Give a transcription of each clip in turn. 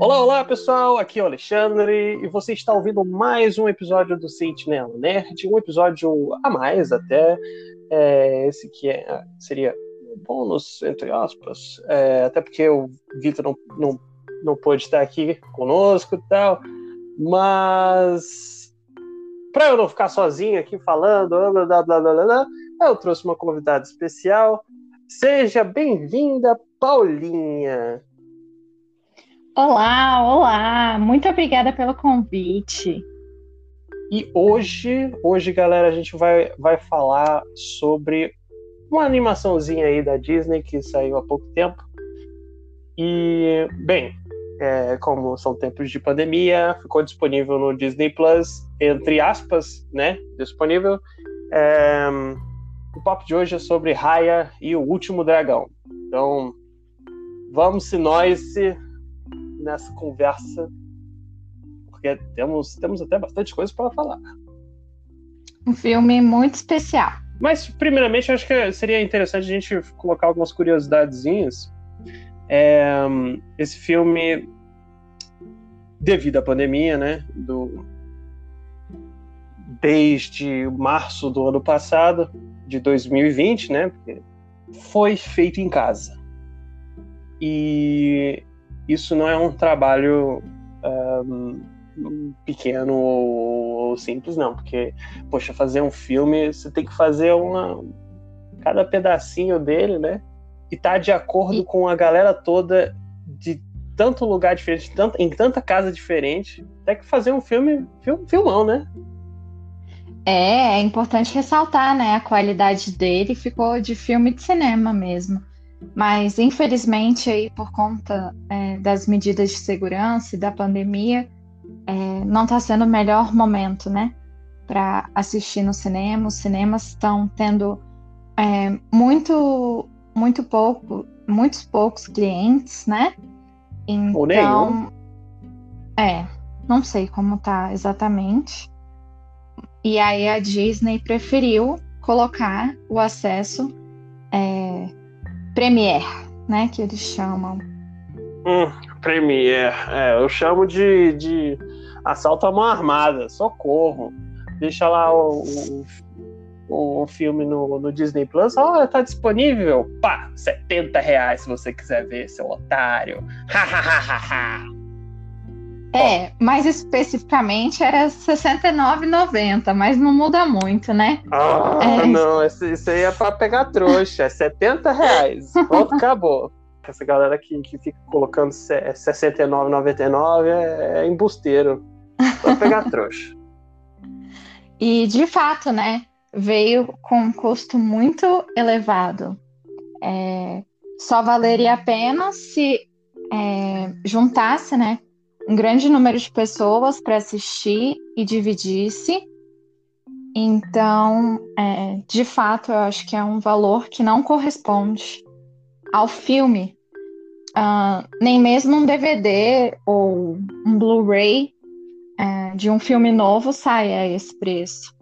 Olá, olá pessoal, aqui é o Alexandre e você está ouvindo mais um episódio do Sentinela Nerd, um episódio a mais até, é, esse que é, seria um bônus, entre aspas, é, até porque o Vitor não, não, não pôde estar aqui conosco e tal, mas para eu não ficar sozinho aqui falando, blá, blá, blá, blá, eu trouxe uma convidada especial, seja bem-vinda, Paulinha. Olá, olá! Muito obrigada pelo convite. E hoje, hoje, galera, a gente vai, vai falar sobre uma animaçãozinha aí da Disney que saiu há pouco tempo. E, bem, é, como são tempos de pandemia, ficou disponível no Disney Plus, entre aspas, né? Disponível. É, o papo de hoje é sobre Raya e o Último Dragão. Então, vamos se nós se nessa conversa, porque temos, temos até bastante coisa para falar. Um filme muito especial. Mas, primeiramente, acho que seria interessante a gente colocar algumas curiosidadezinhas. É, esse filme, devido à pandemia, né, do, desde março do ano passado, de 2020, né, foi feito em casa. E isso não é um trabalho um, pequeno ou, ou, simples, não, porque, poxa, fazer um filme, você tem que fazer uma. cada pedacinho dele, né? E tá de acordo e... com a galera toda de tanto lugar diferente, tanto, em tanta casa diferente. Tem que fazer um filme, film, filmão, né? É, é importante ressaltar, né? A qualidade dele ficou de filme de cinema mesmo. Mas, infelizmente, aí, por conta é, das medidas de segurança e da pandemia, é, não está sendo o melhor momento, né? Para assistir no cinema. Os cinemas estão tendo é, muito, muito pouco, muitos poucos clientes, né? Então, é, não sei como tá exatamente. E aí a Disney preferiu colocar o acesso é, Premiere, né? Que eles chamam. Hum, Premiere. É, eu chamo de, de assalto à mão armada. Socorro. Deixa lá o, o, o filme no, no, Disney Plus. Olha, tá disponível. Pá, 70 reais se você quiser ver, seu otário. É, mais especificamente era R$ 69,90, mas não muda muito, né? Ah, é. não, isso, aí é pra pegar trouxa, é 70 reais. Pronto, acabou. Essa galera que, que fica colocando R$ 69,99 é, é embusteiro. Pra pegar trouxa. E de fato, né? Veio com um custo muito elevado. É, só valeria a pena se é, juntasse, né? Um grande número de pessoas para assistir e dividir-se. Então, é, de fato, eu acho que é um valor que não corresponde ao filme. Uh, nem mesmo um DVD ou um Blu-ray é, de um filme novo sai a esse preço.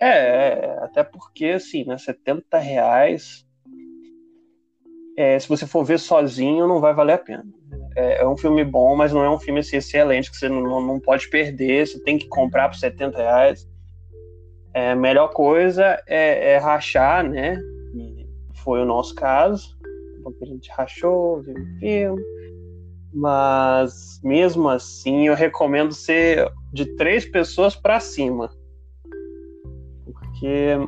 É, até porque, assim, né, 70 reais, é, se você for ver sozinho, não vai valer a pena é, é, um filme bom, mas não é um filme assim, excelente que você não, não pode perder, você tem que comprar por 70 reais. É, a melhor coisa é, é rachar, né? E foi o nosso caso, porque a gente rachou, viu o filme. Mas mesmo assim, eu recomendo ser de três pessoas para cima. Porque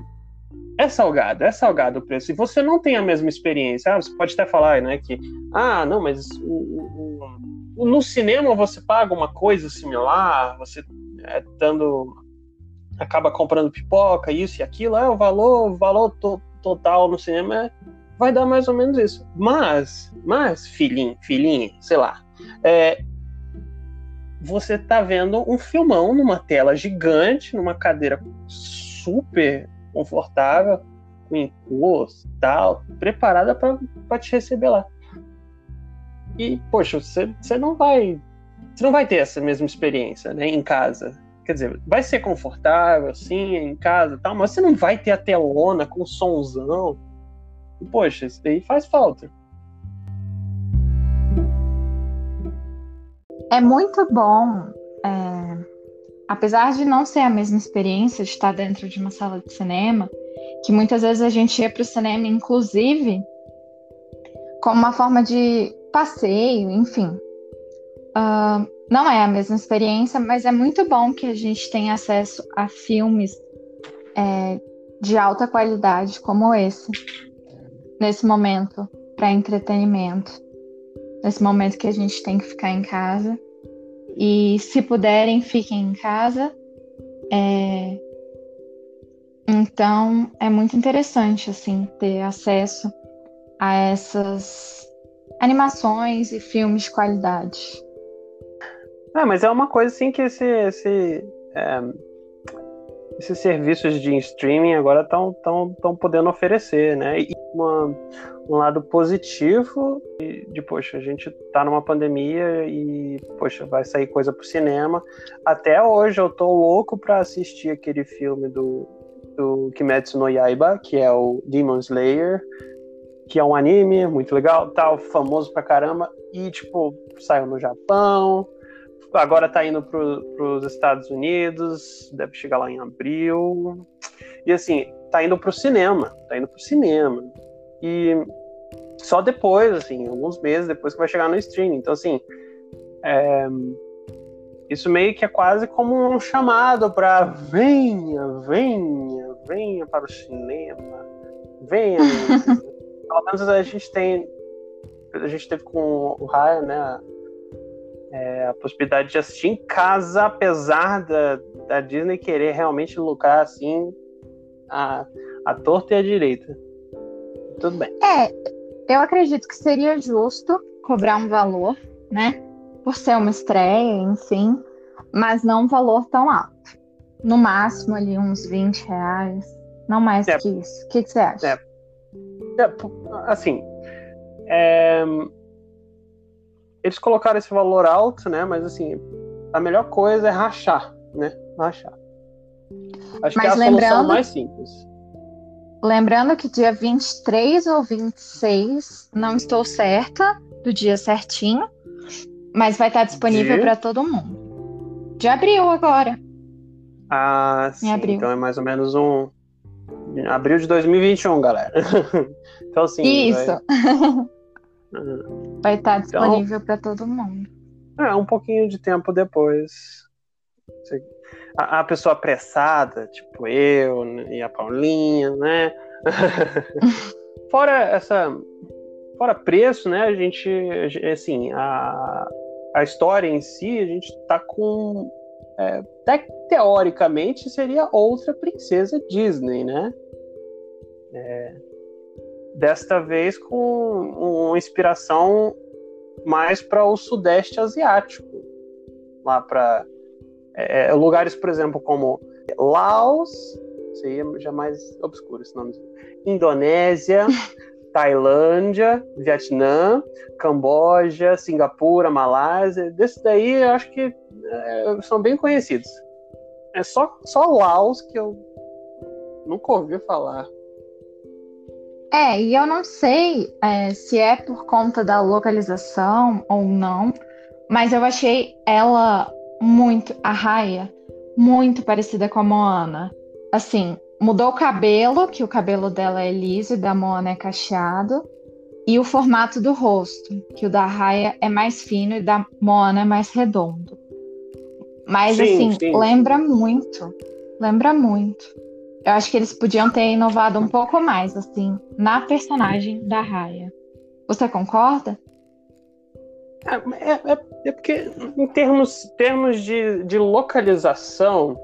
é salgado, é salgado o preço. E você não tem a mesma experiência. Ah, você pode até falar, né, que ah, não, mas o, o, no cinema você paga uma coisa similar, você é, dando acaba comprando pipoca, isso e aquilo, é o valor, o valor to, total no cinema é, vai dar mais ou menos isso. Mas, mas filhinho, filhinha, sei lá, é, você tá vendo um filmão numa tela gigante, numa cadeira super confortável, com encosto tal, preparada para te receber lá. E, poxa, você, você não vai. Você não vai ter essa mesma experiência, né, em casa. Quer dizer, vai ser confortável, sim, em casa tal, mas você não vai ter a telona com somzão. E, poxa, isso daí faz falta. é muito bom, é, apesar de não ser a mesma experiência de estar dentro de uma sala de cinema, que muitas vezes a gente ia para o cinema, inclusive, como uma forma de passeio, enfim. Uh, não é a mesma experiência, mas é muito bom que a gente tenha acesso a filmes é, de alta qualidade como esse, nesse momento para entretenimento, nesse momento que a gente tem que ficar em casa. E se puderem, fiquem em casa. É... Então é muito interessante assim ter acesso a essas animações e filmes de qualidade. É, mas é uma coisa assim que esse, esse é, esses serviços de streaming agora estão tão, tão podendo oferecer, né? E uma, um lado positivo de, poxa, a gente tá numa pandemia e, poxa, vai sair coisa pro cinema. Até hoje eu tô louco para assistir aquele filme do, do Kimetsu no Yaiba, que é o Demon Slayer, que é um anime muito legal, tal, famoso pra caramba, e, tipo, saiu no Japão, agora tá indo para os Estados Unidos, deve chegar lá em abril. E assim, tá indo pro cinema, tá indo pro cinema. E só depois, assim, alguns meses depois que vai chegar no streaming. Então, assim, é, isso meio que é quase como um chamado para venha, venha, venha para o cinema, venha. Pelo menos a gente tem, a gente teve com o Raya, né, é, a possibilidade de assistir em casa, apesar da, da Disney querer realmente lucrar assim a, a torta e a direita. Tudo bem. É, eu acredito que seria justo cobrar um valor, né? Por ser uma estreia, enfim, mas não um valor tão alto. No máximo ali uns 20 reais, não mais é, que isso. O que, que você acha? É, é, assim, é, eles colocaram esse valor alto, né? Mas assim, a melhor coisa é rachar, né? Rachar. Acho mas que é a solução mais simples. Lembrando que dia 23 ou 26, não estou certa do dia certinho, mas vai estar disponível de... para todo mundo. De abril agora. Ah, sim. Então é mais ou menos um. Abril de 2021, galera. então, sim. Isso. Vai... Vai estar então, disponível então, para todo mundo. É, um pouquinho de tempo depois. A, a pessoa apressada, tipo eu e a Paulinha, né? fora essa. Fora preço, né? A gente. Assim, a, a história em si, a gente tá com. É, teoricamente seria outra princesa Disney, né? É, desta vez com uma inspiração mais para o sudeste asiático, lá para é, é, lugares, por exemplo, como Laos, seria já mais obscuro esse nome, Indonésia, Tailândia, Vietnã, Camboja, Singapura, Malásia, desses daí eu acho que é, são bem conhecidos. É só, só Laos que eu nunca ouvi falar. É, e eu não sei é, se é por conta da localização ou não, mas eu achei ela muito, a Raia, muito parecida com a Moana. Assim, mudou o cabelo, que o cabelo dela é liso e da Moana é cacheado, e o formato do rosto, que o da Raia é mais fino e da Moana é mais redondo. Mas, sim, assim, sim. lembra muito. Lembra muito. Eu acho que eles podiam ter inovado um pouco mais, assim, na personagem da Raya. Você concorda? É, é, é, é porque, em termos, termos de, de localização,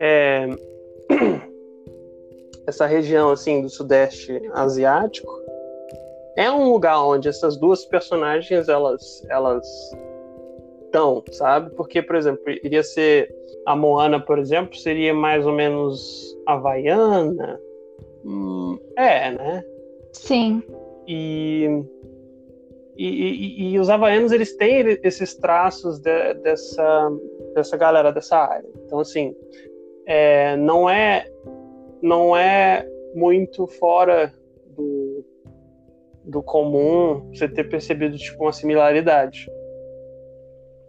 é, essa região assim do sudeste asiático é um lugar onde essas duas personagens elas elas estão, sabe? Porque, por exemplo, iria ser a Moana, por exemplo, seria mais ou menos havaiana. Hum, é, né? Sim. E, e, e, e, os havaianos, eles têm esses traços de, dessa, dessa galera dessa área. Então, assim, é, não é não é muito fora do, do comum você ter percebido tipo uma similaridade.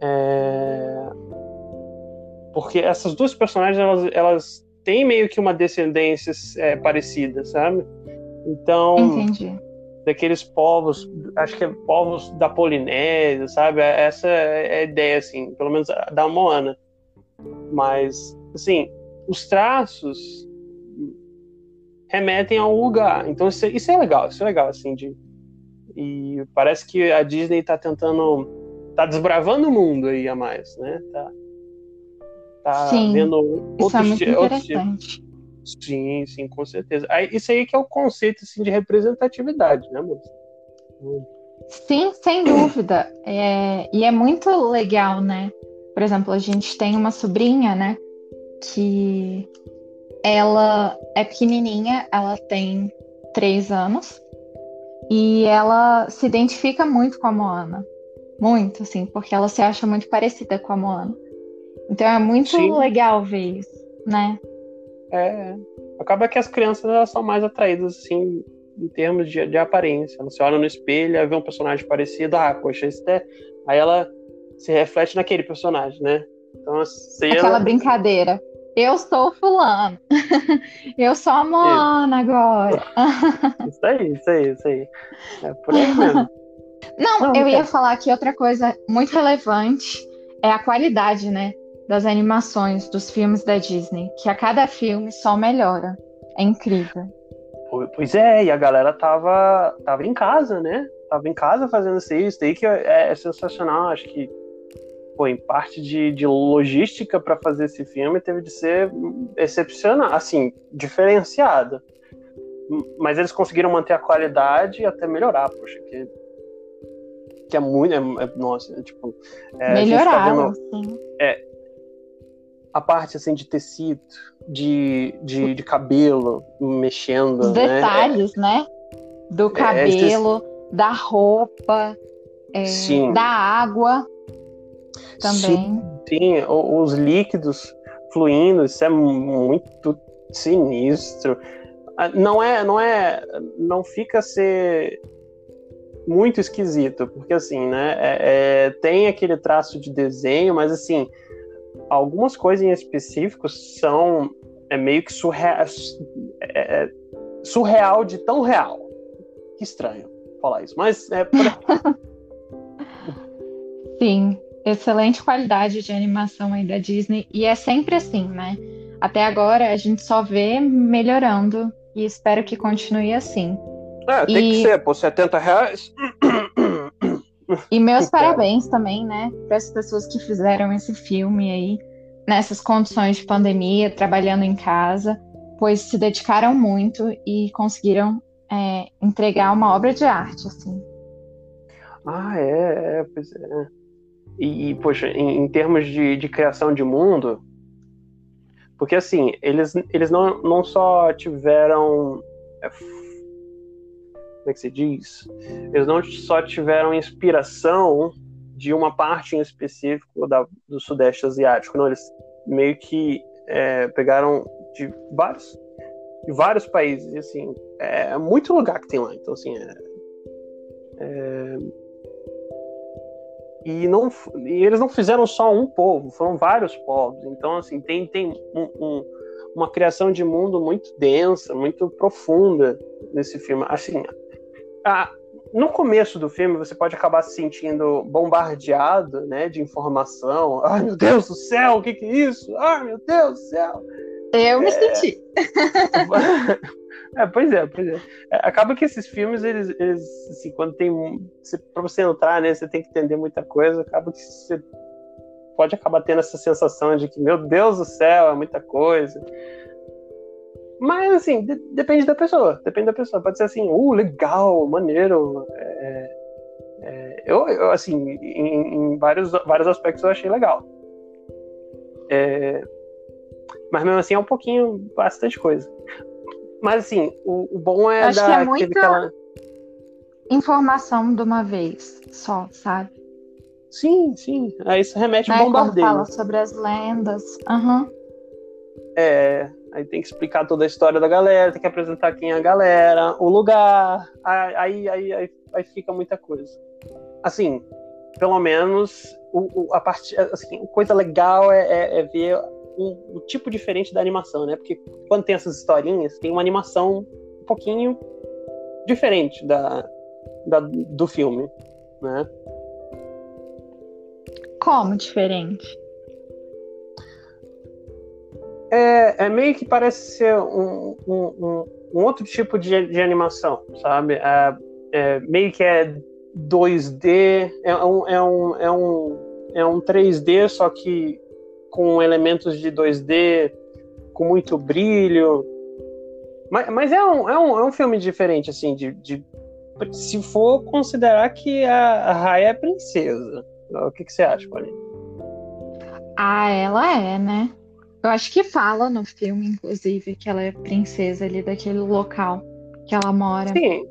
É... Porque essas duas personagens, elas, elas têm meio que uma descendência é, parecida, sabe? Então, Entendi. daqueles povos, acho que é povos da Polinésia, sabe? Essa é a ideia, assim, pelo menos da Moana. Mas, assim, os traços remetem a um lugar. Então, isso, isso é legal, isso é legal, assim, de... E parece que a Disney tá tentando... Tá desbravando o mundo aí a mais, né? Tá, tá Sim, vendo Isso é outros, muito outros tipos. interessante. Sim, sim, com certeza. Aí, isso aí que é o conceito assim, de representatividade, né, moça? Sim, sem dúvida. É, e é muito legal, né? Por exemplo, a gente tem uma sobrinha, né? Que ela é pequenininha, ela tem três anos e ela se identifica muito com a Moana. Muito, assim, porque ela se acha muito parecida com a Moana. Então é muito Sim. legal ver isso, né? É, acaba que as crianças elas são mais atraídas assim em termos de, de aparência. Se olha no espelho, vê um personagem parecido, ah, poxa, esse é... aí ela se reflete naquele personagem, né? Então assim, Aquela ela... brincadeira. Eu sou fulano. Eu sou a Moana agora. isso aí, isso aí, isso aí. É por aí mesmo. Não, Não, eu ia cara. falar que outra coisa muito relevante é a qualidade, né, das animações dos filmes da Disney, que a cada filme só melhora. É incrível. Po- Pois é, e a galera tava, tava em casa, né? Tava em casa fazendo isso, isso daí que é, é sensacional. Acho que, pô, em parte de, de logística para fazer esse filme teve de ser excepcional, assim, diferenciada. Mas eles conseguiram manter a qualidade e até melhorar, poxa, que, que é muito. é- é- nossa, é, tipo. é, tá Melhoraram, vendo- sim. A parte assim de tecido, de, de, de cabelo mexendo, Os né? detalhes, né? Do É, cabelo, da roupa, é, da água também. Sim, sim, os líquidos fluindo, isso é muito sinistro. Ah, Não é, não é, não fica a ser muito esquisito, porque assim, né, é- é, tem aquele traço de desenho, mas assim, algumas coisas em específico são é meio que surreal, é- é surreal de tão real. Que estranho falar isso, mas é por- Sim, excelente qualidade de animação aí da Disney. E é sempre assim, né? Até agora a gente só vê melhorando e espero que continue assim. é, tem que E- ser, por 70 reais. E meus Então. parabéns também, né, para as pessoas que fizeram esse filme aí, nessas condições de pandemia, trabalhando em casa, pois se dedicaram muito e conseguiram é, entregar uma obra de arte, assim. Ah, é, é, pois é. E, e, poxa, em, em termos de, de criação de mundo, porque assim, eles, eles não, não só tiveram. É, Como é que se diz? Eles não só tiveram inspiração de uma parte em específico da, do Sudeste Asiático, não, eles meio que é, pegaram de vários, de vários países, assim, é muito lugar que tem lá, então assim, é, e, não, e eles não fizeram só um povo, foram vários povos. Então, assim, tem, tem um- um- uma criação de mundo muito densa, muito profunda nesse filme. Assim, a- no começo do filme, você pode acabar se sentindo bombardeado né, de informação. Ai, meu Deus do céu, o que, que é isso? Ai, meu Deus do céu. Eu me senti. É, pois é, pois é. É, Acaba que esses filmes, eles, eles assim, quando tem. Você, pra você entrar, né, você tem que entender muita coisa, acaba que você pode acabar tendo essa sensação de que, meu Deus do céu, é muita coisa. Mas, assim, de- depende da pessoa. Depende da pessoa. Pode ser assim, uh, legal, maneiro. É, é, eu, eu, assim, em, em vários, vários aspectos eu achei legal. É, mas mesmo assim é um pouquinho, bastante coisa. Mas assim, o, o bom é Acho que dar é muita- aquela. Informação de uma vez só, sabe? Sim, sim. Aí isso remete ao Né? Quando bombardeio. fala sobre as lendas. Aham. É, aí tem que explicar toda a história da galera, tem que apresentar quem é a galera, o lugar, aí, aí, aí, aí, fica muita coisa. Assim, pelo menos, o, o, a parte, assim, coisa legal é, é, é ver um, tipo diferente da animação, né? Porque quando tem essas historinhas, tem uma animação um pouquinho diferente da, da do filme, né? Como diferente? É, é meio que parece ser um, um, um outro tipo de, de animação, sabe? É, é, meio que é 2D, é um, é, um, é, um, é um 3D, só que com elementos de 2D, com muito brilho. Mas, mas é, um, é, um, é um filme diferente, assim, de, de se for considerar que a, Raya é princesa. O que, que você acha, Paulinha? Ah, ela é, né? Eu acho que fala no filme, inclusive, que ela é princesa ali daquele local que ela mora. Sim,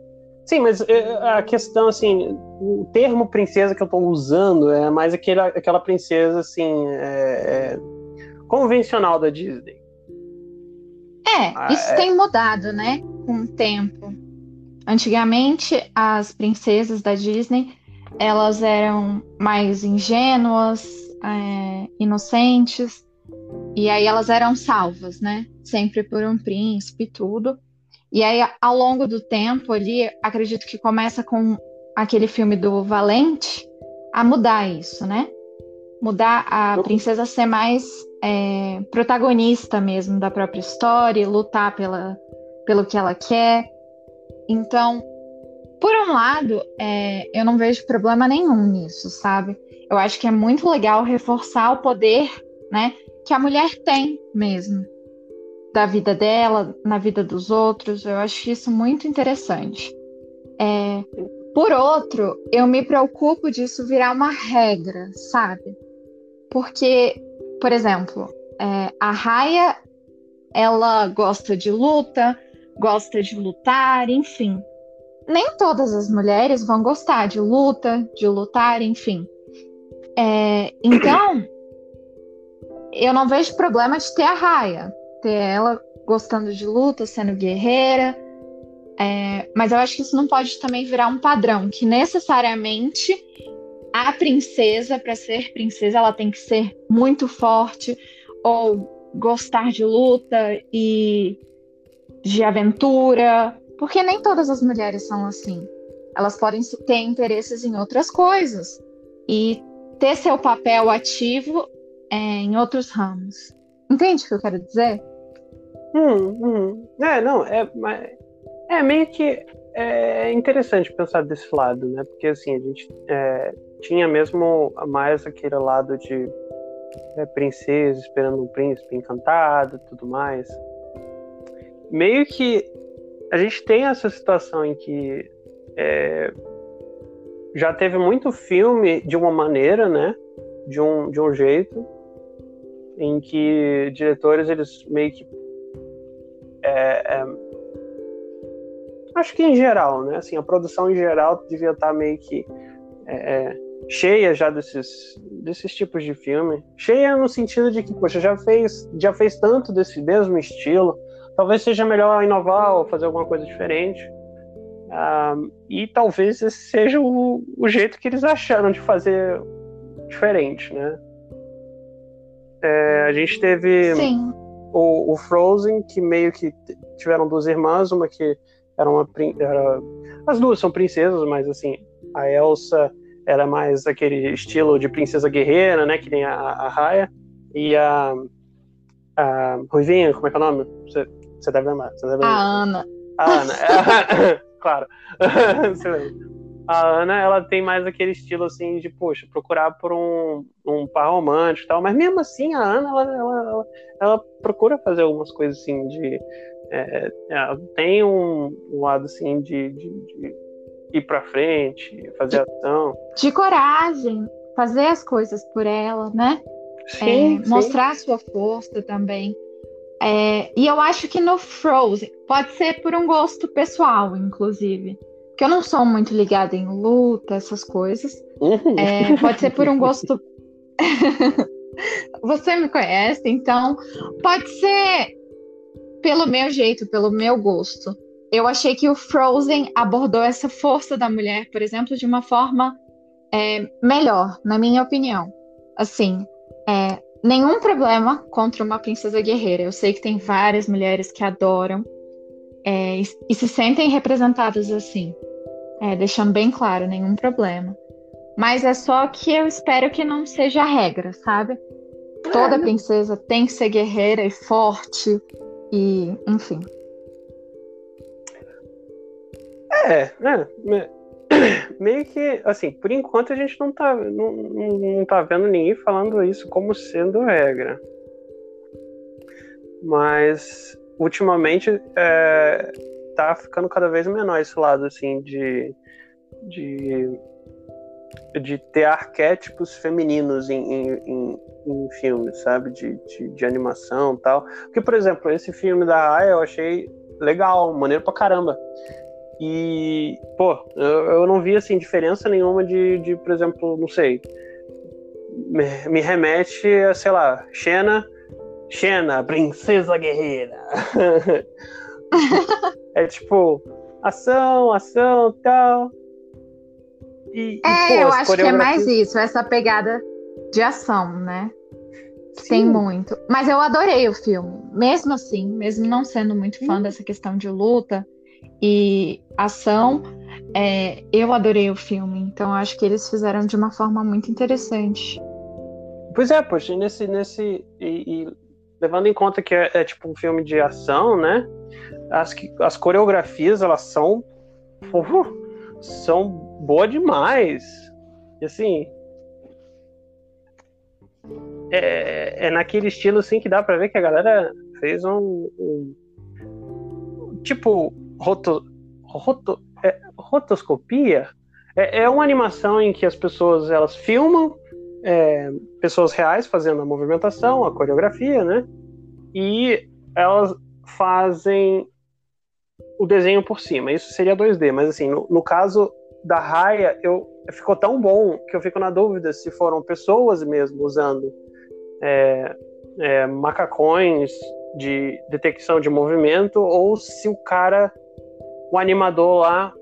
sim, mas é, a questão, assim, o termo princesa que eu estou usando é mais aquela, aquela princesa, assim, é, é, convencional da Disney. É, ah, isso é... tem mudado, né, com o tempo. Antigamente, as princesas da Disney, elas eram mais ingênuas, é, inocentes, e aí elas eram salvas, né? Sempre por um príncipe e tudo. E aí, ao longo do tempo ali, acredito que começa com aquele filme do Valente a mudar isso, né? Mudar a princesa ser mais é, protagonista mesmo da própria história, lutar pela, pelo que ela quer. Então, por um lado, é, eu não vejo problema nenhum nisso, sabe? Eu acho que é muito legal reforçar o poder, né? Que a mulher tem mesmo da vida dela, na vida dos outros. Eu acho isso muito interessante. É, por outro, eu me preocupo disso virar uma regra, sabe? Porque, por exemplo, é, a Raya, ela gosta de luta, gosta de lutar, enfim. Nem todas as mulheres vão gostar de luta, de lutar, enfim. É, então, eu não vejo problema de ter a Raia, ter ela gostando de luta, sendo guerreira. É, mas eu acho que isso não pode também virar um padrão, que necessariamente a princesa, para ser princesa, ela tem que ser muito forte ou gostar de luta e de aventura, porque nem todas as mulheres são assim. Elas podem ter interesses em outras coisas e ter seu papel ativo é, em outros ramos. Entende o que eu quero dizer? Hum, hum. É, não, é, é meio que é interessante pensar desse lado, né? Porque assim, a gente é, tinha mesmo mais aquele lado de é, princesa esperando um príncipe encantado tudo mais. Meio que a gente tem essa situação em que é, já teve muito filme de uma maneira, né? De um, de um jeito, em que diretores eles meio que é, é, acho que em geral, né? Assim, a produção em geral devia estar meio que é, é, cheia já desses, desses tipos de filme. Cheia no sentido de que, poxa, já fez, já fez tanto desse mesmo estilo. Talvez seja melhor inovar ou fazer alguma coisa diferente. E talvez esse seja o, o jeito que eles acharam de fazer diferente, né? É, a gente teve o, o, Frozen, que meio que tiveram duas irmãs, uma que era uma. Era, as duas são princesas, mas assim, a Elsa era mais aquele estilo de princesa guerreira, né? Que nem a, a Raya. E a, a Ruivinha, como é que é o nome? Você, você deve lembrar. Você deve lembrar. A Ana. A Ana, claro. você lembra a Ana, ela tem mais aquele estilo assim de, poxa, procurar por um, um par romântico e tal, mas mesmo assim a Ana, ela, ela, ela, ela procura fazer algumas coisas assim de. É, ela tem um, um lado assim de, de, de ir pra frente, fazer de, ação. De coragem, fazer as coisas por ela, né? Sim, é, sim. Mostrar sua força também. É, e eu acho que no Frozen pode ser por um gosto pessoal, inclusive que eu não sou muito ligada em luta, essas coisas. Uhum. É, pode ser por um gosto. Você me conhece, então pode ser pelo meu jeito, pelo meu gosto. Eu achei que o Frozen abordou essa força da mulher, por exemplo, de uma forma é melhor, na minha opinião. Assim, é, nenhum problema contra uma princesa guerreira. Eu sei que tem várias mulheres que adoram é, e, se sentem representadas assim, é, deixando bem claro, nenhum problema. Mas é só que eu espero que não seja a regra, sabe? Toda princesa tem que ser guerreira e forte e, enfim. É, né? Meio que, assim, por enquanto a gente não tá, não, não tá vendo ninguém falando isso como sendo regra. Mas, ultimamente, é, tá ficando cada vez menor esse lado, assim, de, de, de ter arquétipos femininos em, em, em, em filmes, sabe? De, de, de animação e tal. Porque, por exemplo, esse filme da Aya eu achei legal, maneiro pra caramba. E, pô, eu, eu não vi, assim, diferença nenhuma de, de por exemplo, não sei, me, me remete a, sei lá, Xena, Xena, princesa guerreira. é tipo, ação, ação, tal. E, é, e, pô, eu acho que é mais isso, essa pegada de ação, né? Sim. Tem muito. Mas eu adorei o filme. Mesmo assim, mesmo não sendo muito fã Sim. dessa questão de luta, e ação, é, eu adorei o filme. Então acho que eles fizeram de uma forma muito interessante. Pois é, poxa, nesse. nesse e, e levando em conta que é, é, tipo um filme de ação, né? As, as coreografias, elas são. Uh, são boas demais. E assim. É, é naquele estilo assim que dá pra ver que a galera fez um, um tipo roto, roto, é, rotoscopia é, é, uma animação em que as pessoas elas filmam é, pessoas reais fazendo a movimentação, a coreografia, né? E elas fazem o desenho por cima. Isso seria 2D, mas assim, no, no caso da Raya, eu ficou tão bom que eu fico na dúvida se foram pessoas mesmo usando é, é, macacões de detecção de movimento ou se o cara o animador lá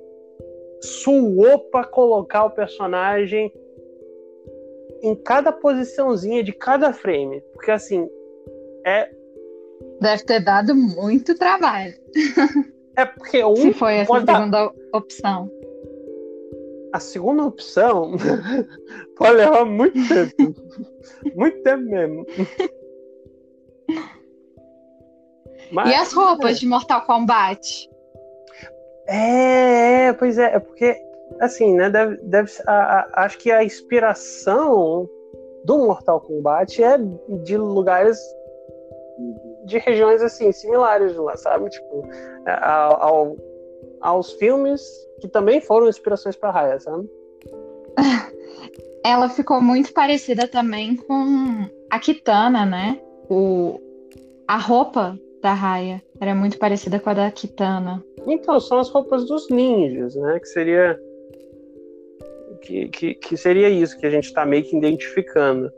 suou para colocar o personagem em cada posiçãozinha de cada frame. Porque assim, é. Deve ter dado muito trabalho. É porque um. Se foi essa segunda opção. A segunda opção pode levar muito tempo. muito tempo mesmo. Mas, e as roupas é. de Mortal Kombat? É, é, pois é, é porque, assim, né, deve, deve a, a, acho que a inspiração do Mortal Kombat é de lugares de regiões assim similares lá, sabe? Tipo, ao, ao, aos filmes que também foram inspirações para Raya, sabe? Ela ficou muito parecida também com a Kitana, né? O, a roupa da Raya era muito parecida com a da Kitana. Então, são as roupas dos ninjas, né? Que seria. Que, que, que seria isso que a gente está meio que identificando.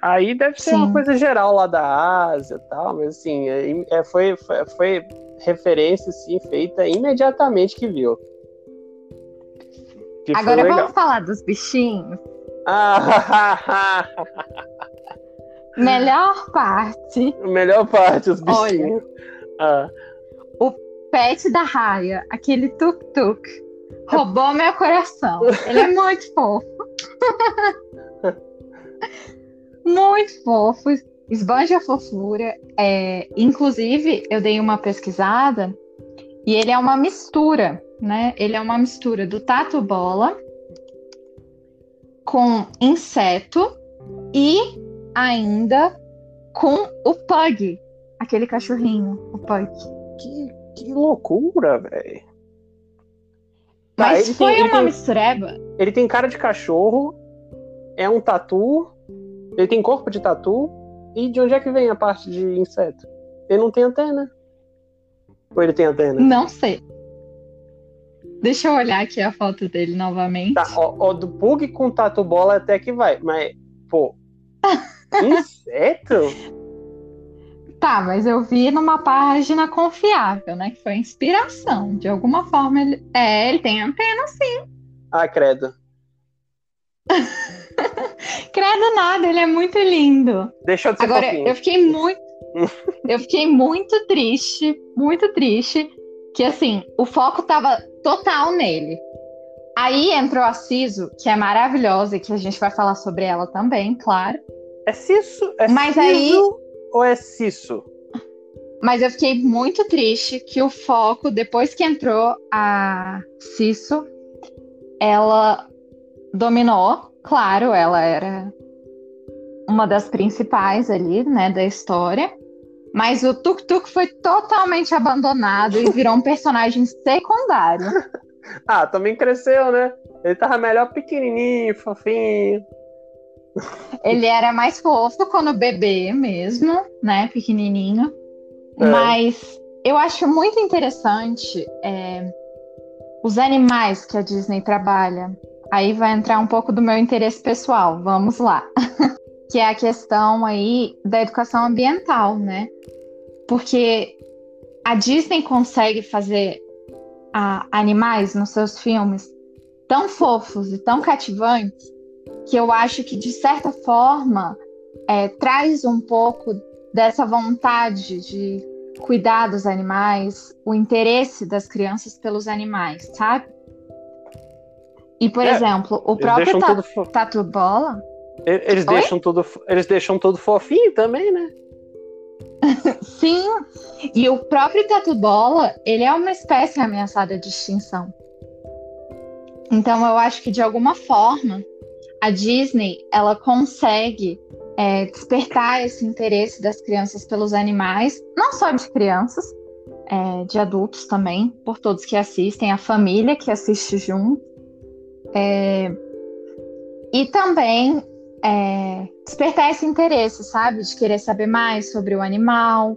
Aí deve ser Sim. uma coisa geral lá da Ásia e tal, mas assim, é, é, foi, foi, foi referência assim, feita imediatamente que viu. Que Agora vamos falar dos bichinhos. Ah, Melhor parte. Melhor parte, os bichinhos. Olha, ah. O pet da raia, aquele tuk-tuk, roubou meu coração. Ele é muito fofo. muito fofo. Esbanja a fofura. É, inclusive, eu dei uma pesquisada e ele é uma mistura, né? Ele é uma mistura do tatu bola com inseto e ainda com o Pug, aquele cachorrinho, o Pug. Que, que loucura, velho. Tá, Mas foi tem, uma tem, mistureba. Ele tem cara de cachorro, é um tatu, ele tem corpo de tatu, e de onde é que vem a parte de inseto? Ele não tem antena. Ou ele tem antena? Não sei. Deixa eu olhar aqui a foto dele novamente. Tá, ó, ó do Pug com tatu bola até que vai, mas, pô, Inseto? Tá, mas eu vi numa página confiável, né? Que foi inspiração. De alguma forma, ele. É, ele tem antena, sim. Ah, credo. credo nada, ele é muito lindo. Deixou de ser Agora, fofinho. eu fiquei muito. eu fiquei muito triste, muito triste, que assim, o foco tava total nele. Aí entrou a Ciso, que é maravilhosa e que a gente vai falar sobre ela também, claro. É Cisso? É Mas Ciso aí- ou é Cisso? Mas eu fiquei muito triste que o foco, depois que entrou a Ciso, ela dominou. Claro, ela era uma das principais ali, né, da história. Mas o Tuk Tuk foi totalmente abandonado e virou um personagem secundário. Ah, também cresceu, né? Ele tava melhor pequenininho, fofinho. Ele era mais fofo quando bebê mesmo, né, pequenininho. É. Mas eu acho muito interessante é, os animais que a Disney trabalha. Aí vai entrar um pouco do meu interesse pessoal. Vamos lá. que é a questão aí da educação ambiental, né? Porque a Disney consegue fazer a- animais nos seus filmes tão fofos e tão cativantes que eu acho que, de certa forma, é, traz um pouco dessa vontade de cuidar dos animais, o interesse das crianças pelos animais, sabe? E, por É, exemplo, o próprio ta tudo Tatu Bola, Eles Oi? deixam tudo, eles deixam tudo fofinho também, né? sim, e o próprio Tatu Bola, ele é uma espécie ameaçada de extinção. Então, eu acho que, de alguma forma, a Disney, ela consegue é, despertar esse interesse das crianças pelos animais, não só de crianças, é, de adultos também, por todos que assistem, a família que assiste junto. É, e também é, despertar esse interesse, sabe? De querer saber mais sobre o animal.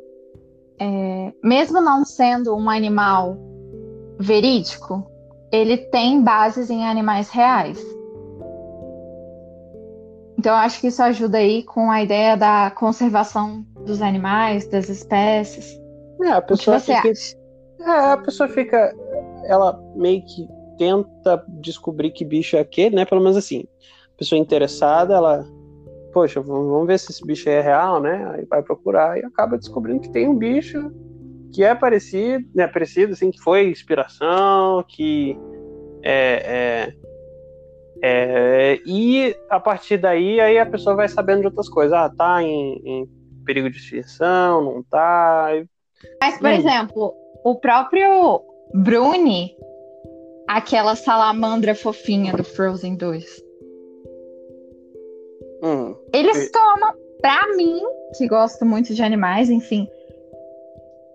É, mesmo não sendo um animal verídico, ele tem bases em animais reais. Então, eu acho que isso ajuda aí com a ideia da conservação dos animais, das espécies. É, a pessoa fica? É, a pessoa fica. Ela meio que tenta descobrir que bicho é aquele, né? Pelo menos assim. A pessoa interessada, ela. Poxa, vamos vamos ver se esse bicho é real, né? Aí vai procurar e acaba descobrindo que tem um bicho que é parecido, né? Parecido, assim, que foi inspiração, que é. é- é, e a partir daí, aí a pessoa vai sabendo de outras coisas. Ah, tá em, em perigo de extinção, não tá. Mas, por Hum. exemplo, o próprio Bruni, aquela salamandra fofinha do Frozen 2, Hum, eles E- tomam, pra mim, que gosto muito de animais, enfim,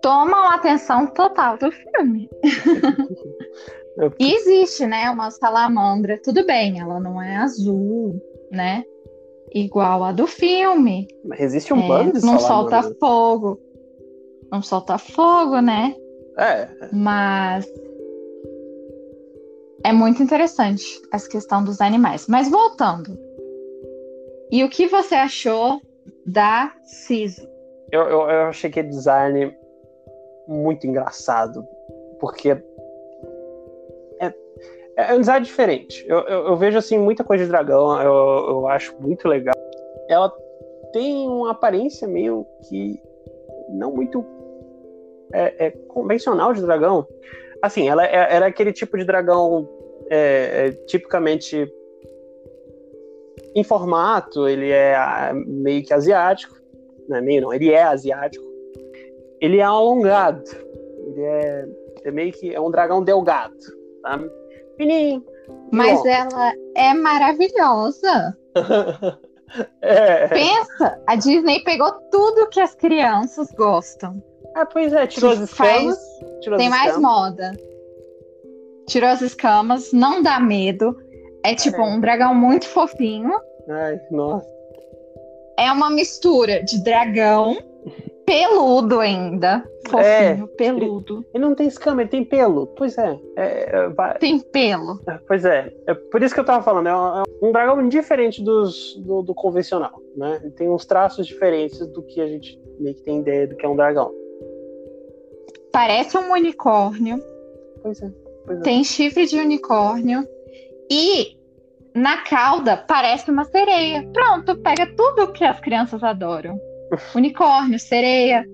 tomam atenção total do filme. eu- E existe, né, uma salamandra, tudo bem, ela não é azul, né? Igual a do filme. Mas existe um É, bando de não solta fogo. Não solta fogo, né? É, Mas é muito interessante essa questão dos animais. Mas voltando. E o que você achou da Ciso? eu, eu, eu achei que design muito engraçado. Porque é, é um design diferente. Eu, eu, eu vejo assim muita coisa de dragão, eu, eu acho muito legal. Ela tem uma aparência meio que não muito é, é, convencional de dragão. Assim, ela é- era aquele tipo de dragão é, é, tipicamente em formato, ele é ah, meio que asiático, não é meio não, ele é asiático. Ele é alongado, ele é, é meio que é um dragão delgado, tá? Fininho. Mas ela é maravilhosa. é, Pensa, a Disney pegou tudo que as crianças gostam. é, pois é, tirou Que as faz- escamas, tirou Tem as mais escamas. moda. Tirou as escamas, não dá medo. É tipo É. um dragão muito fofinho. Ai, nossa. É uma mistura de dragão peludo ainda. Fofinho, peludo. Ele não tem escama, ele tem pelo. Pois é. é, é, Tem pelo. Pois é, é por isso que eu tava falando, é um, é um dragão diferente dos, do, do convencional, né? Ele tem uns traços diferentes do que a gente meio que tem ideia do que é um dragão. Parece um unicórnio. Pois é, pois é. Tem chifre de unicórnio. E na cauda parece uma sereia. Pronto, pega tudo que as crianças adoram: unicórnio, sereia,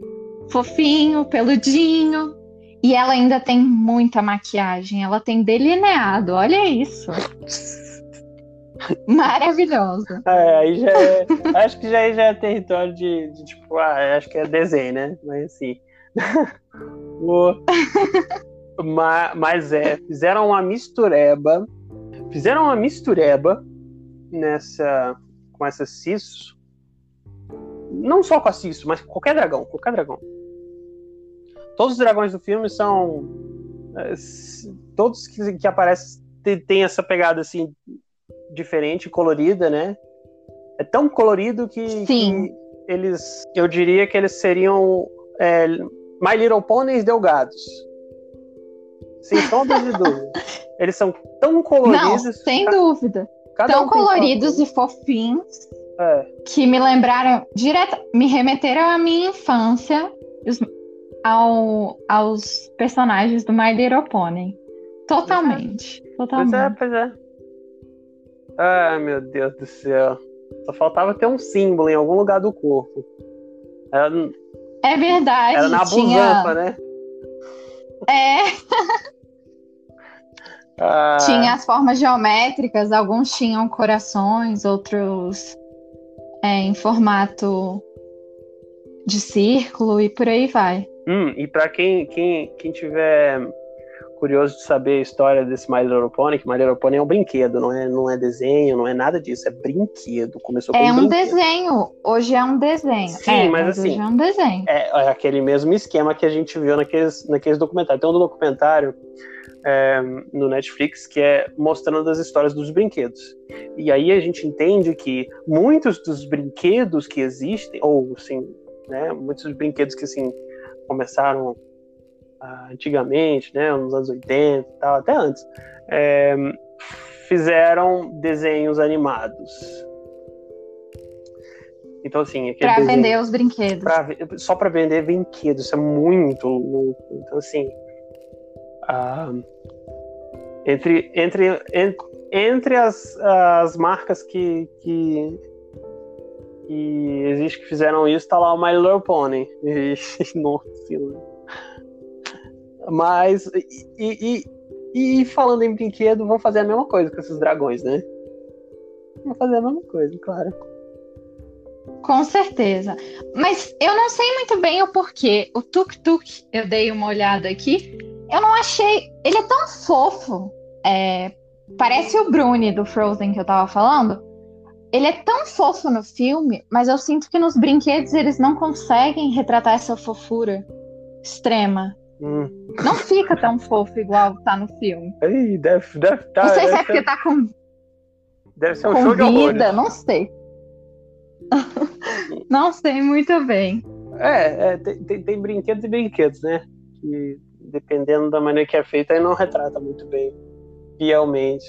fofinho, peludinho. E ela ainda tem muita maquiagem, ela tem delineado, olha isso. Maravilhoso. É, aí já é, acho que já, já é território de, de, tipo, ah, acho que é desenho, né? Mas assim. o, mas, mas é, fizeram uma mistureba. Fizeram uma mistureba nessa. com essa Cis. Não só com a Cis, mas qualquer dragão, qualquer dragão. Todos os dragões do filme são. É, todos que, que aparecem têm essa pegada assim diferente, colorida, né? É tão colorido que, que eles, eu diria que eles seriam é, My Little Ponies delgados. Sem sombra de dúvida. Eles são tão coloridos. Não, sem dúvida. tão um coloridos e fofinhos é. que me lembraram direto, me remeteram à minha infância, ao, aos personagens do My Little Pony. Totalmente. Totalmente. Pois é, pois é. Ai, meu Deus do céu. Só faltava ter um símbolo em algum lugar do corpo. Era, é verdade. Era na tinha... busanfa, né? É. ah. Tinha as formas geométricas, alguns tinham corações, outros é, em formato de círculo e por aí vai. Hum, e para quem, quem, quem tiver curioso de saber a história desse My Little Pony, que My Little Pony é um brinquedo, não é, não é desenho, não é nada disso, é brinquedo. Começou é um, um desenho, hoje é um desenho. Sim, é, mas, mas, assim. Hoje é um desenho. É, é, aquele mesmo esquema que a gente viu naqueles, naqueles documentários. Tem um documentário é, no Netflix que é mostrando as histórias dos brinquedos. E aí a gente entende que muitos dos brinquedos que existem, ou assim, né, muitos dos brinquedos que assim começaram antigamente, né, nos anos 80 e tal, até antes, é, fizeram desenhos animados. Então, assim. Para vender os brinquedos. Pra, só para vender brinquedos, isso é muito louco. Então, assim. Entre, entre, entre, entre as, as marcas que, que, que existe que fizeram isso, tá lá o My Little Pony. Nossa. Mas, e, e, e, falando em brinquedo, vão fazer a mesma coisa com esses dragões, né? Vão fazer a mesma coisa, claro. Com certeza. Mas eu não sei muito bem o porquê. O Tuk Tuk, eu dei uma olhada aqui. Eu não achei. Ele é tão fofo. É... Parece o Bruni do Frozen que eu tava falando. Ele é tão fofo no filme, mas eu sinto que nos brinquedos eles não conseguem retratar essa fofura extrema. Hum. Não fica tão fofo igual tá no filme. Ei, deve, deve tá, Não sei se é porque tá com. Deve ser um com show vida, de não sei. não sei muito bem. É, é tem, tem, tem, brinquedos e brinquedos, né? Que dependendo da maneira que é feita, aí não retrata muito bem, fielmente.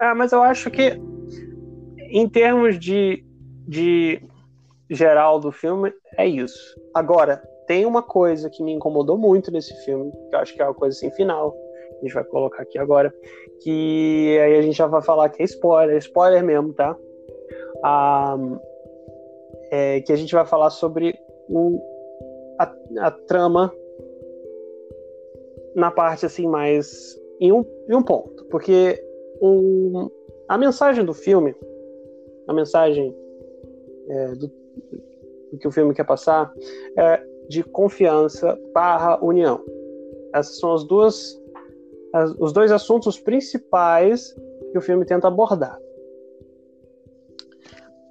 Ah, mas eu acho que em termos de, de geral do filme, é isso. Agora, tem uma coisa que me incomodou muito nesse filme, que eu acho que é uma coisa assim final, a gente vai colocar aqui agora, que aí a gente já vai falar que é spoiler, spoiler mesmo, tá? Ah, é, que a gente vai falar sobre o, a, a trama na parte assim mais em um, em um ponto, porque um, a mensagem do filme, a mensagem é, do, do, que o filme quer passar, é, de confiança barra união. Essas são as duas, as, os dois assuntos principais que o filme tenta abordar.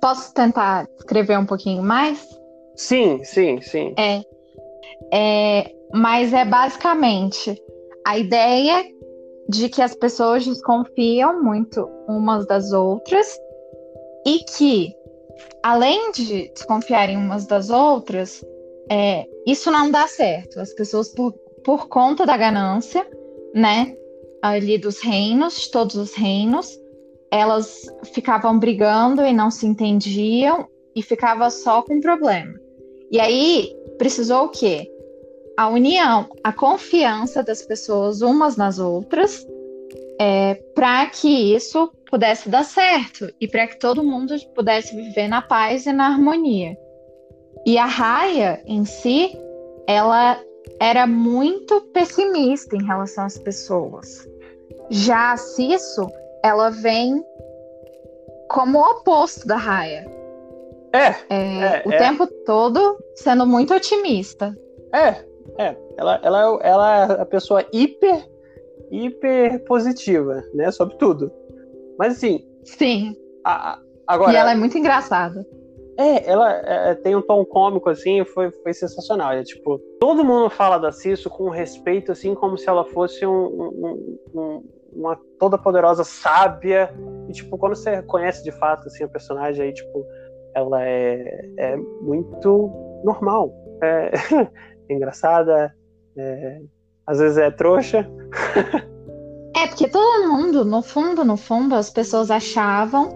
Posso tentar escrever um pouquinho mais? Sim, sim, sim. É, é, mas é basicamente a ideia de que as pessoas desconfiam muito umas das outras e que, além de desconfiarem umas das outras, é, isso não dá certo. As pessoas, por, por conta da ganância, né, ali dos reinos, todos os reinos, elas ficavam brigando e não se entendiam e ficava só com problema. E aí precisou o quê? A união, a confiança das pessoas umas nas outras é, para que isso pudesse dar certo e para que todo mundo pudesse viver na paz e na harmonia. E a Raia em si, ela era muito pessimista em relação às pessoas. Já a Cisso, ela vem como o oposto da Raia. É. É, é o é. tempo todo sendo muito otimista. É, é. Ela, ela, ela é a pessoa hiper, hiper positiva, né? Sobre tudo. Mas assim, Sim. a- agora. e ela é muito engraçada. É, ela é, tem um tom cômico, assim, foi, foi sensacional. É, tipo, todo mundo fala da Cisso com respeito, assim, como se ela fosse um, um- um- uma toda poderosa sábia. E, tipo, quando você conhece de fato, assim, a personagem, aí, tipo, ela é, é muito normal. É, é engraçada, é, às vezes é trouxa. É porque todo mundo, no fundo, no fundo, as pessoas achavam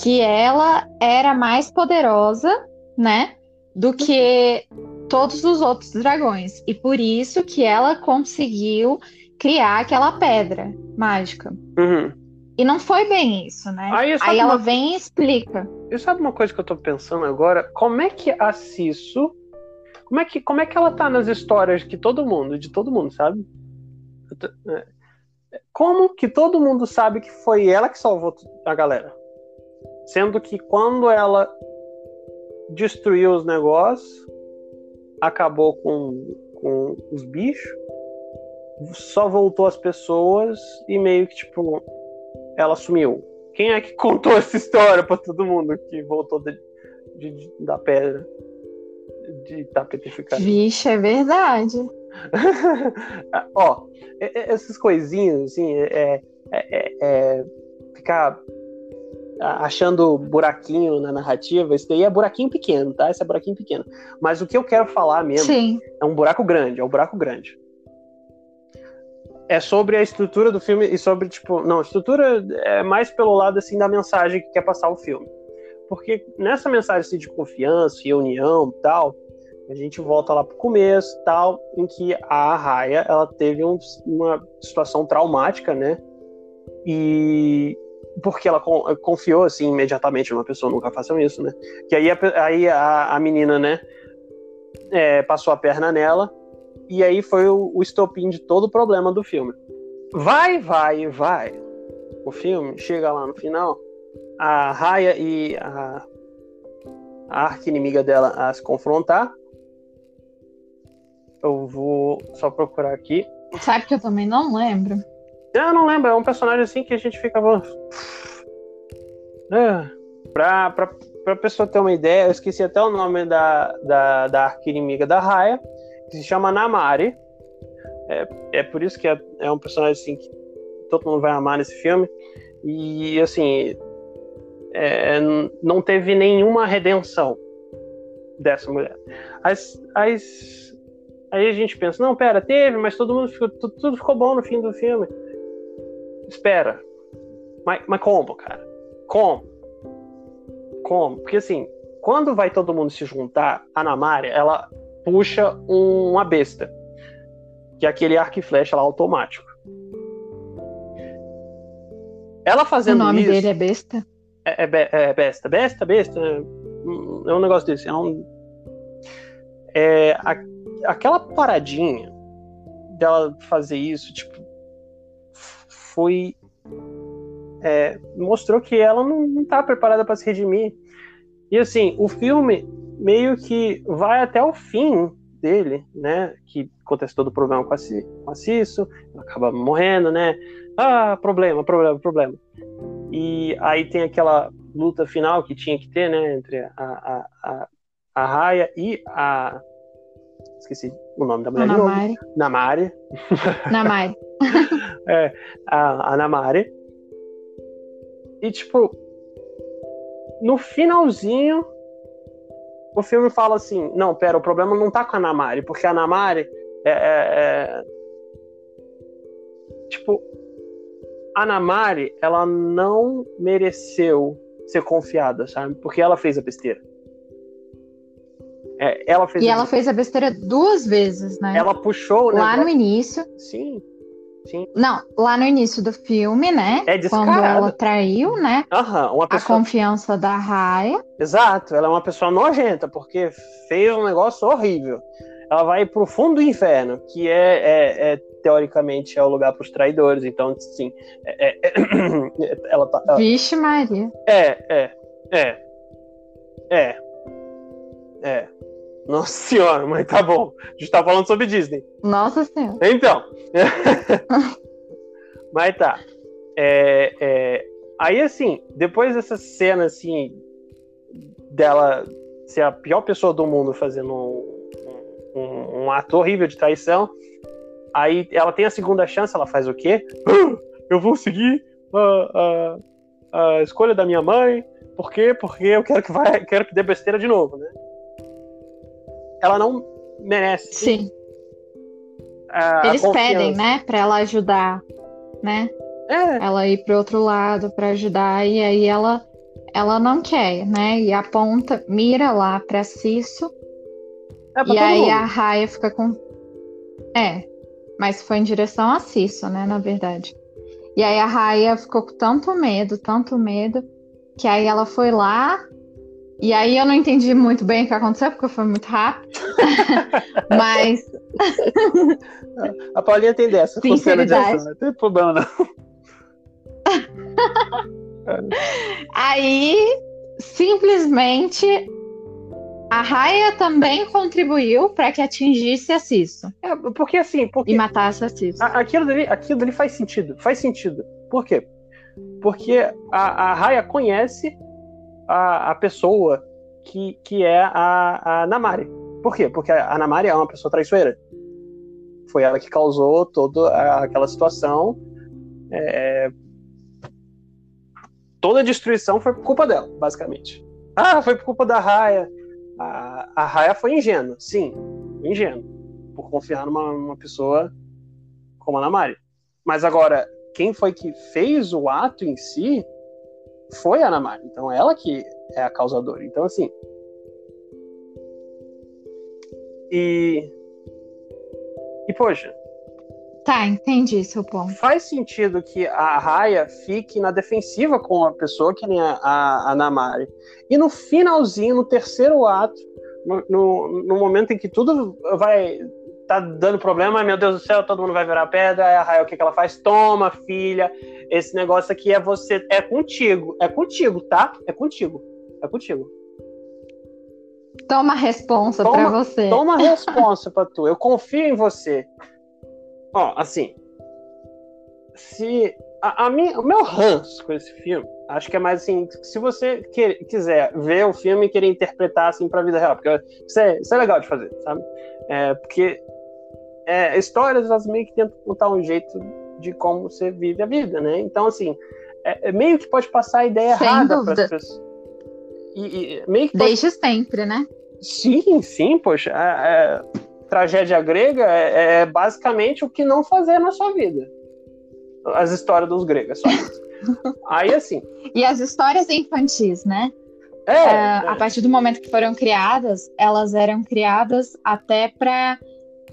que ela era mais poderosa, né, do que todos os outros dragões. E por isso que ela conseguiu criar aquela pedra mágica. Uhum. E não foi bem isso, né? Aí, Aí ela uma- vem e explica. E sabe uma coisa que eu tô pensando agora? Como é que a Cisso. Como é que, como é que ela tá nas histórias que todo mundo, de todo mundo, sabe? Tô- é. Como que todo mundo sabe que foi ela que salvou a galera? Sendo que quando ela destruiu os negócios, acabou com, com os bichos, só voltou as pessoas e meio que, tipo, ela sumiu. Quem é que contou essa história pra todo mundo que voltou de, de- da pedra? De estar petrificado. Vixe, é verdade. Ó, e- e- essas coisinhas, assim, é, é- é- é ficar achando buraquinho na narrativa, isso daí é buraquinho pequeno, tá? Esse é buraquinho pequeno. Mas o que eu quero falar mesmo Sim. é um buraco grande, é um buraco grande. É sobre a estrutura do filme e sobre, tipo, não, a estrutura é mais pelo lado, assim, da mensagem que quer passar o filme. Porque nessa mensagem, assim, de confiança e união tal, a gente volta lá pro começo tal, em que a Raya, ela teve um- uma situação traumática, né? E porque ela con- confiou, assim, imediatamente numa pessoa, nunca façam isso, né? Que aí a, aí a, a menina, né, é, passou a perna nela, e aí foi o, o estopim de todo o problema do filme. Vai, vai, vai. O filme chega lá no final, a Raya e a, a arqui-inimiga dela a se confrontar. Eu vou só procurar aqui. Sabe que eu também não lembro? Eu não lembro, é um personagem assim que a gente fica. É, pra, pra, pra pessoa ter uma ideia, eu esqueci até o nome da, da, da arqui-inimiga da Raya, que se chama Namari. É, é por isso que é, é um personagem assim que todo mundo vai amar nesse filme. E assim, é, não teve nenhuma redenção dessa mulher. As, as, aí a gente pensa, não, pera, teve, mas todo mundo ficou, tu- tudo ficou bom no fim do filme. Espera. Mas, mas como, cara? Como? Como? Porque assim, quando vai todo mundo se juntar, a Namari, ela puxa um- uma besta. Que é aquele arco e flecha lá automático. Ela O fazendo nome isso. dele é besta. É, é, é besta. Besta, besta. É um é um negócio desse. É um. É, a- aquela paradinha dela fazer isso, tipo. Foi. é, mostrou que ela não, não tá preparada para se redimir. E assim, o filme meio que vai até o fim dele, né? Que acontece todo o problema com a, com a Cisso, ela acaba morrendo, né? Ah, problema, problema, problema. E aí tem aquela luta final que tinha que ter, né? Entre a, a, a, a Raya e a. Esqueci o nome da mulher. Namari. Namari. Namari. É, a, a Namari. E, tipo, no finalzinho, o filme fala assim: não, pera, o problema não tá com a Namari, porque a Namari é. é- é- Tipo, a Namari, ela não mereceu ser confiada, sabe? Porque ela fez a besteira. É, ela fez E a ela fez a besteira duas vezes, né? ela puxou o Lá no início, Sim. Sim. Não, lá no início do filme, né? É Quando descarada. ela traiu, né? Aham, uma A pessoa. confiança da Raya. Exato, ela é uma pessoa nojenta, porque fez um negócio horrível. Ela vai pro fundo do inferno, que é, é- é, teoricamente é o lugar para os traidores. Então, sim, é- é- ela tá. ela- Vixe, Maria. É, é, é. É. É. Nossa senhora, mas tá bom. A gente tá falando sobre Disney. Nossa Senhora. Então. mas tá. É, é, aí, assim, depois dessa cena, assim, dela ser a pior pessoa do mundo fazendo um, um- um ato horrível de traição, aí ela tem a segunda chance, ela faz o quê? "Ah, Eu vou seguir a, a, a escolha da minha mãe. Por quê? Porque eu quero que vai, quero que dê besteira de novo, né? Ela não merece Sim. a, Eles confiança. pedem, né, pra ela ajudar, né? É, Ela ir pro outro lado pra ajudar e aí ela ela não quer, né? E aponta, mira lá pra Cisso é pra e aí mundo. a Raia fica com É, mas foi em direção a Cisso, né, na verdade. E aí a Raia ficou com tanto medo, tanto medo, que aí ela foi lá e aí eu não entendi muito bem o que aconteceu, porque foi muito rápido. Mas A Paulinha tem dessa. com cena de ação, Não tem problema, não. Aí, simplesmente, a Raia também contribuiu para que atingisse a Cisso É, porque assim, porque e matasse a Cisso. a- aquilo dali, aquilo dali faz sentido. Faz sentido. Por quê? Porque a, a Raya conhece a, a pessoa que, que é a, a Namari. Por quê? Porque a Namari é uma pessoa traiçoeira. Foi ela que causou toda a- aquela situação. É, Toda a destruição foi por culpa dela, basicamente. Ah, foi por culpa da Raya. A, a Raya foi ingênua, sim, ingênua, por confiar numa, numa pessoa como a Namari. Mas agora, quem foi que fez o ato em si foi a Namari. Então ela que é a causadora. Então, assim. E. E, poxa, Tá, entendi seu ponto. faz sentido que a Raya fique na defensiva com a pessoa que nem a, a, a Namari. E no finalzinho, no terceiro ato, no, no, no momento em que tudo vai tá dando problema, meu Deus do céu, todo mundo vai virar pedra, aí a Raya o que, que ela faz? Toma, filha, esse negócio aqui é você, é contigo, é contigo, tá? É contigo, é contigo. Toma a responsa Toma- pra você. Toma a responsa pra tu. Eu confio em você. Ó, assim. Se. A, a minha, o meu ranço com esse filme, acho que é mais assim. Se você que- quiser ver o filme e querer interpretar assim pra vida real, porque isso é, isso é legal de fazer, sabe? É, porque é, histórias, elas meio que tentam contar um jeito de como você vive a vida, né? Então, assim. É, é meio que pode passar a ideia Sem errada para as pessoas. E, e meio que pode Desde sempre, né? Sim, sim, poxa. a- a tragédia grega é, é basicamente o que não fazer na sua vida. As histórias dos gregos, só isso. Aí, assim. E as histórias infantis, né? É, Ah, é, A partir do momento que foram criadas, elas eram criadas até para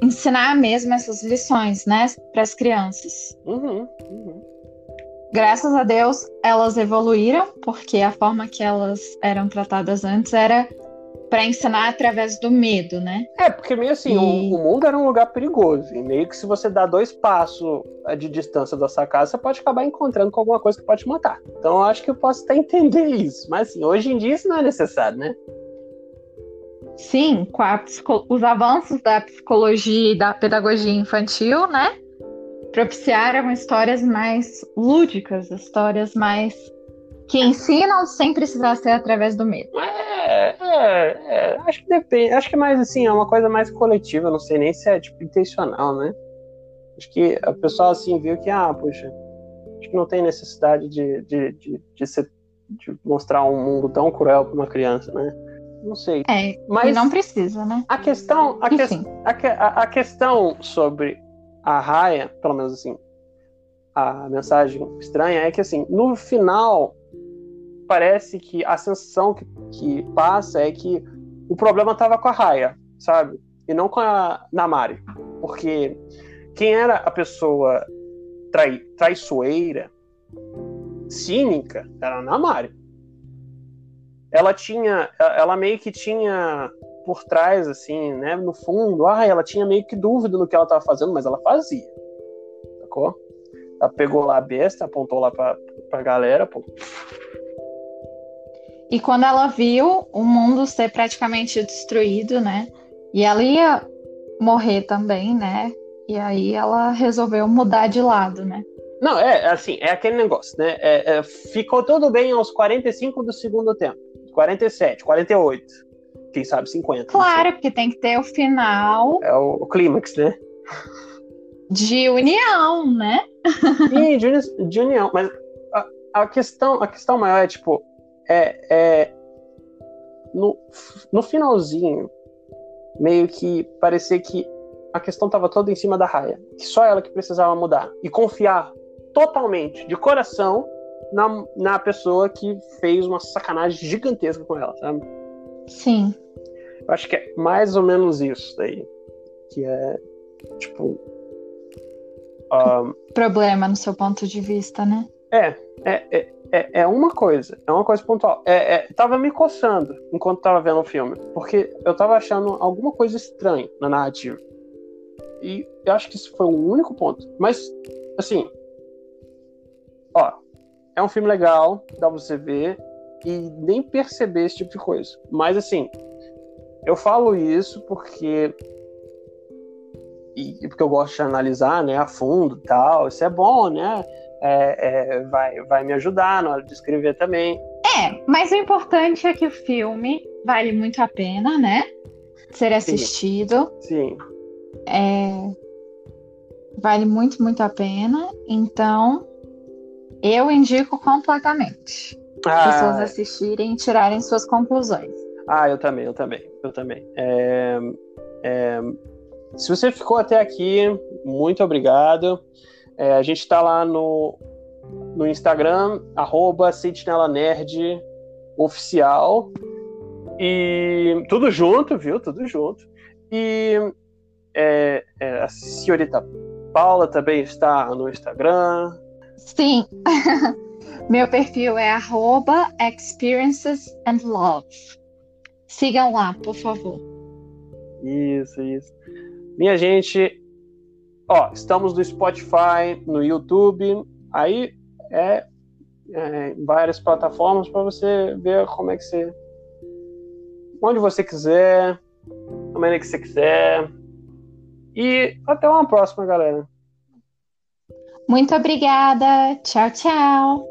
ensinar mesmo essas lições, né, para as crianças. uhum, uhum. Graças a Deus, elas evoluíram, porque a forma que elas eram tratadas antes era para ensinar através do medo, né? É, porque meio assim, o, E- o mundo era um lugar perigoso. E meio que se você dá dois passos eh, de distância da sua casa, você pode acabar encontrando com alguma coisa que pode te matar. Então eu acho que eu posso até entender isso. Mas assim, hoje em dia isso não é necessário, né? Sim, com psico- os avanços da psicologia e da pedagogia infantil, né? Propiciaram histórias mais lúdicas, histórias mais que ensinam sem precisar ser através do medo. É, é, é, acho que depende. Acho que é mais assim, é uma coisa mais coletiva, não sei nem se é tipo intencional, né? Acho que a pessoa assim viu que, ah, poxa, acho que não tem necessidade de, de, de, de, ser- de mostrar um mundo tão cruel para uma criança, né? Não sei. É, e Mas não precisa, né? a questão, a, que- a- a questão sobre a raia, pelo menos assim, a mensagem estranha é que assim, no final parece que a sensação que, que passa é que o problema estava com a raia, sabe? E não com a Namari, porque quem era a pessoa trai, traiçoeira, cínica, era a Ana Mari. Ela tinha, ela meio que tinha por trás, assim, né, no fundo, ah, ela tinha meio que dúvida no que ela estava fazendo, mas ela fazia, sacou? Ela pegou lá a besta, apontou lá pra, pra galera, pô. E quando ela viu o mundo ser praticamente destruído, né, e ela ia morrer também, né, e aí ela resolveu mudar de lado, né. Não, é assim, é aquele negócio, né? É, é, ficou tudo bem aos 45 do segundo tempo. 47, 48. Quem sabe 50. Claro, porque tem que ter o final. É o, o clímax, né? De união, né? Sim, de, de união. Mas a, a, questão, a questão maior é, tipo, é, é no, no finalzinho, meio que parecia que a questão tava toda em cima da raia. Que só ela que precisava mudar. E confiar totalmente, de coração, na, na pessoa que fez uma sacanagem gigantesca com ela, sabe? Sim. Eu acho que é mais ou menos isso daí. Que é, tipo. Um, Problema no seu ponto de vista, né? É, é, é, é, é uma coisa, é uma coisa pontual. É, é, tava me coçando enquanto tava vendo o filme, porque eu tava achando alguma coisa estranha na narrativa. E eu acho que esse foi o único ponto. Mas, assim, ó, é um filme legal, dá pra você ver e nem perceber esse tipo de coisa. Mas assim, eu falo isso porque e porque eu gosto de analisar, né, a fundo, tal. Isso é bom, né? É, é, vai, vai me ajudar na hora de escrever também. É, mas o importante é que o filme vale muito a pena, né? Ser assistido. Sim. Sim. É, vale muito, muito a pena. Então, eu indico completamente. Ah. Pessoas assistirem e tirarem suas conclusões. Ah, eu também, eu também, eu também. É, é, se você ficou até aqui, muito obrigado. É, a gente está lá no, no Instagram, arroba Nerd Oficial. E tudo junto, viu? Tudo junto. E é, é, a senhorita Paula também está no Instagram. Sim. Meu perfil é arroba experiences and love. Sigam lá, por favor. Isso, isso. Minha gente, ó, estamos no Spotify, no YouTube, aí é, é várias plataformas para você ver como é que você. Onde você quiser, da maneira que você quiser. E até uma próxima, galera. Muito obrigada. Tchau, tchau.